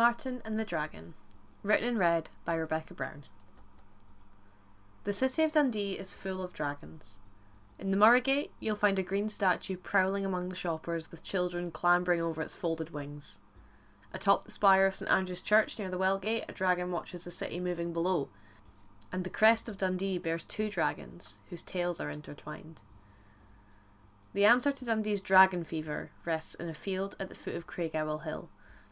Martin and the Dragon, written in red by Rebecca Brown. The city of Dundee is full of dragons. In the Murraygate, you'll find a green statue prowling among the shoppers with children clambering over its folded wings. Atop the spire of St Andrew's Church near the Wellgate, a dragon watches the city moving below, and the crest of Dundee bears two dragons, whose tails are intertwined. The answer to Dundee's dragon fever rests in a field at the foot of Craigowl Hill,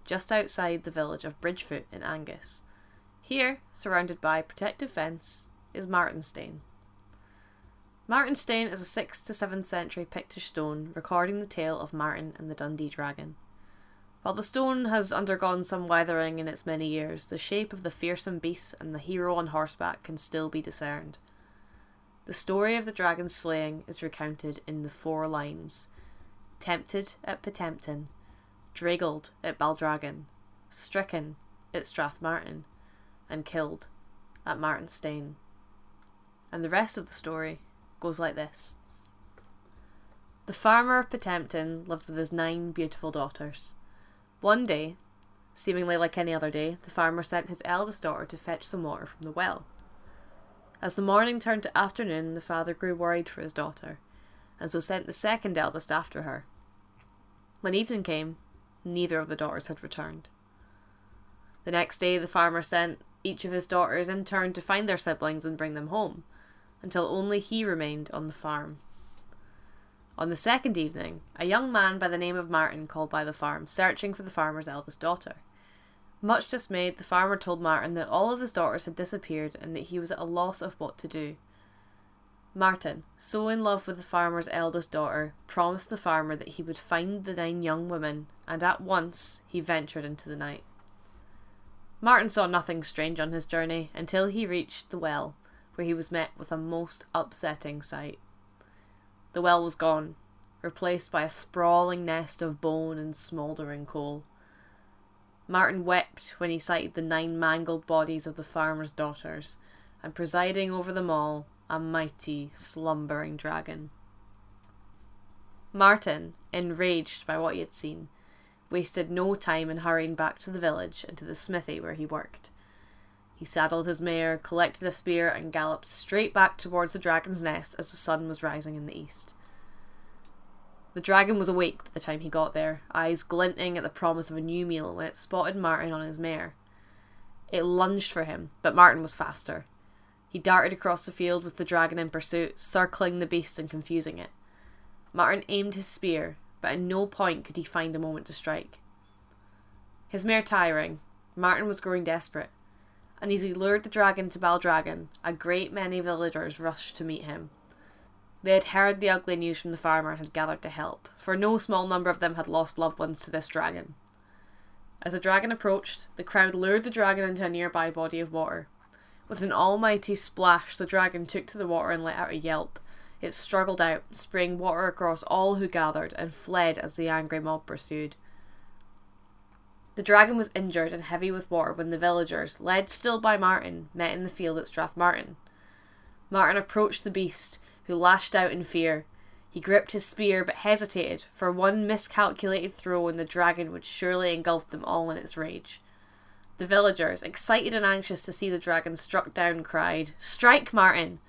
just outside the village of Bridgefoot in Angus. Here, surrounded by protective fence, is Martinstane. Martinstane is a 6th to 7th century Pictish stone recording the tale of Martin and the Dundee dragon. While the stone has undergone some weathering in its many years, the shape of the fearsome beast and the hero on horseback can still be discerned. The story of the dragon's slaying is recounted in the four lines Tempted at Pittempton, Draggled at Baldragon, Stricken at Strathmartine, and killed at Martinstane. And the rest of the story goes like this The farmer of Pittempton lived with his nine beautiful daughters. One day, seemingly like any other day, the farmer sent his eldest daughter to fetch some water from the well. As the morning turned to afternoon, the father grew worried for his daughter, and so sent the second eldest after her. When evening came, neither of the daughters had returned. The next day, the farmer sent each of his daughters in turn to find their siblings and bring them home, until only he remained on the farm. On the second evening, a young man by the name of Martin called by the farm, searching for the farmer's eldest daughter. Much dismayed, the farmer told Martin that all of his daughters had disappeared and that he was at a loss of what to do. Martin, so in love with the farmer's eldest daughter, promised the farmer that he would find the nine young women, and at once he ventured into the night. Martin saw nothing strange on his journey until he reached the well, where he was met with a most upsetting sight. The well was gone, replaced by a sprawling nest of bone and smouldering coal. Martin wept when he sighted the nine mangled bodies of the farmer's daughters, and presiding over them all, a mighty, slumbering dragon. Martin, enraged by what he had seen, wasted no time in hurrying back to the village and to the smithy where he worked. He saddled his mare, collected a spear, and galloped straight back towards the dragon's nest as the sun was rising in the east. The dragon was awake by the time he got there, eyes glinting at the promise of a new meal when it spotted Martin on his mare. It lunged for him, but Martin was faster. He darted across the field with the dragon in pursuit, circling the beast and confusing it. Martin aimed his spear, but at no point could he find a moment to strike. His mare tiring, Martin was growing desperate, and as he lured the dragon to Baldragon, a great many villagers rushed to meet him. They had heard the ugly news from the farmer and had gathered to help, for no small number of them had lost loved ones to this dragon. As the dragon approached, the crowd lured the dragon into a nearby body of water. With an almighty splash, the dragon took to the water and let out a yelp. It struggled out, spraying water across all who gathered, and fled as the angry mob pursued. The dragon was injured and heavy with water when the villagers, led still by Martin, met in the field at Strathmartine. Martin approached the beast, who lashed out in fear. He gripped his spear but hesitated, for one miscalculated throw and the dragon would surely engulf them all in its rage. The villagers, excited and anxious to see the dragon struck down, cried, Strike, Martin!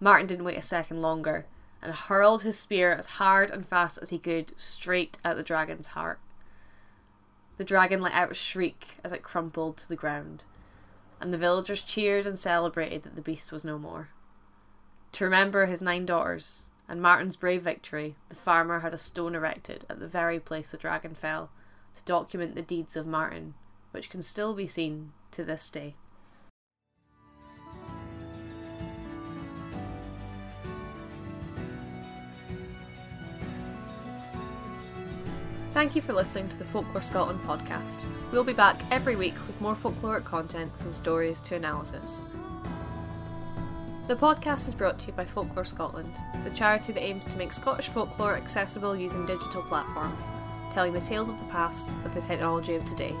Martin didn't wait a second longer and hurled his spear as hard and fast as he could straight at the dragon's heart. The dragon let out a shriek as it crumpled to the ground, and the villagers cheered and celebrated that the beast was no more. To remember his nine daughters and Martin's brave victory, the farmer had a stone erected at the very place the dragon fell to document the deeds of Martin, which can still be seen to this day. Thank you for listening to the Folklore Scotland podcast. We'll be back every week with more folkloric content from stories to analysis. The podcast is brought to you by Folklore Scotland, the charity that aims to make Scottish folklore accessible using digital platforms, telling the tales of the past with the technology of today.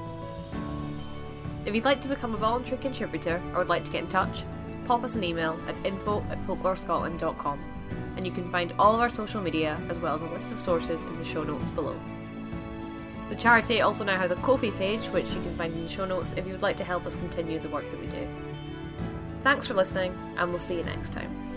If you'd like to become a voluntary contributor or would like to get in touch, pop us an email at info at folklorescotland.com and you can find all of our social media as well as a list of sources in the show notes below. The charity also now has a Ko-fi page, which you can find in the show notes if you would like to help us continue the work that we do. Thanks for listening, and we'll see you next time.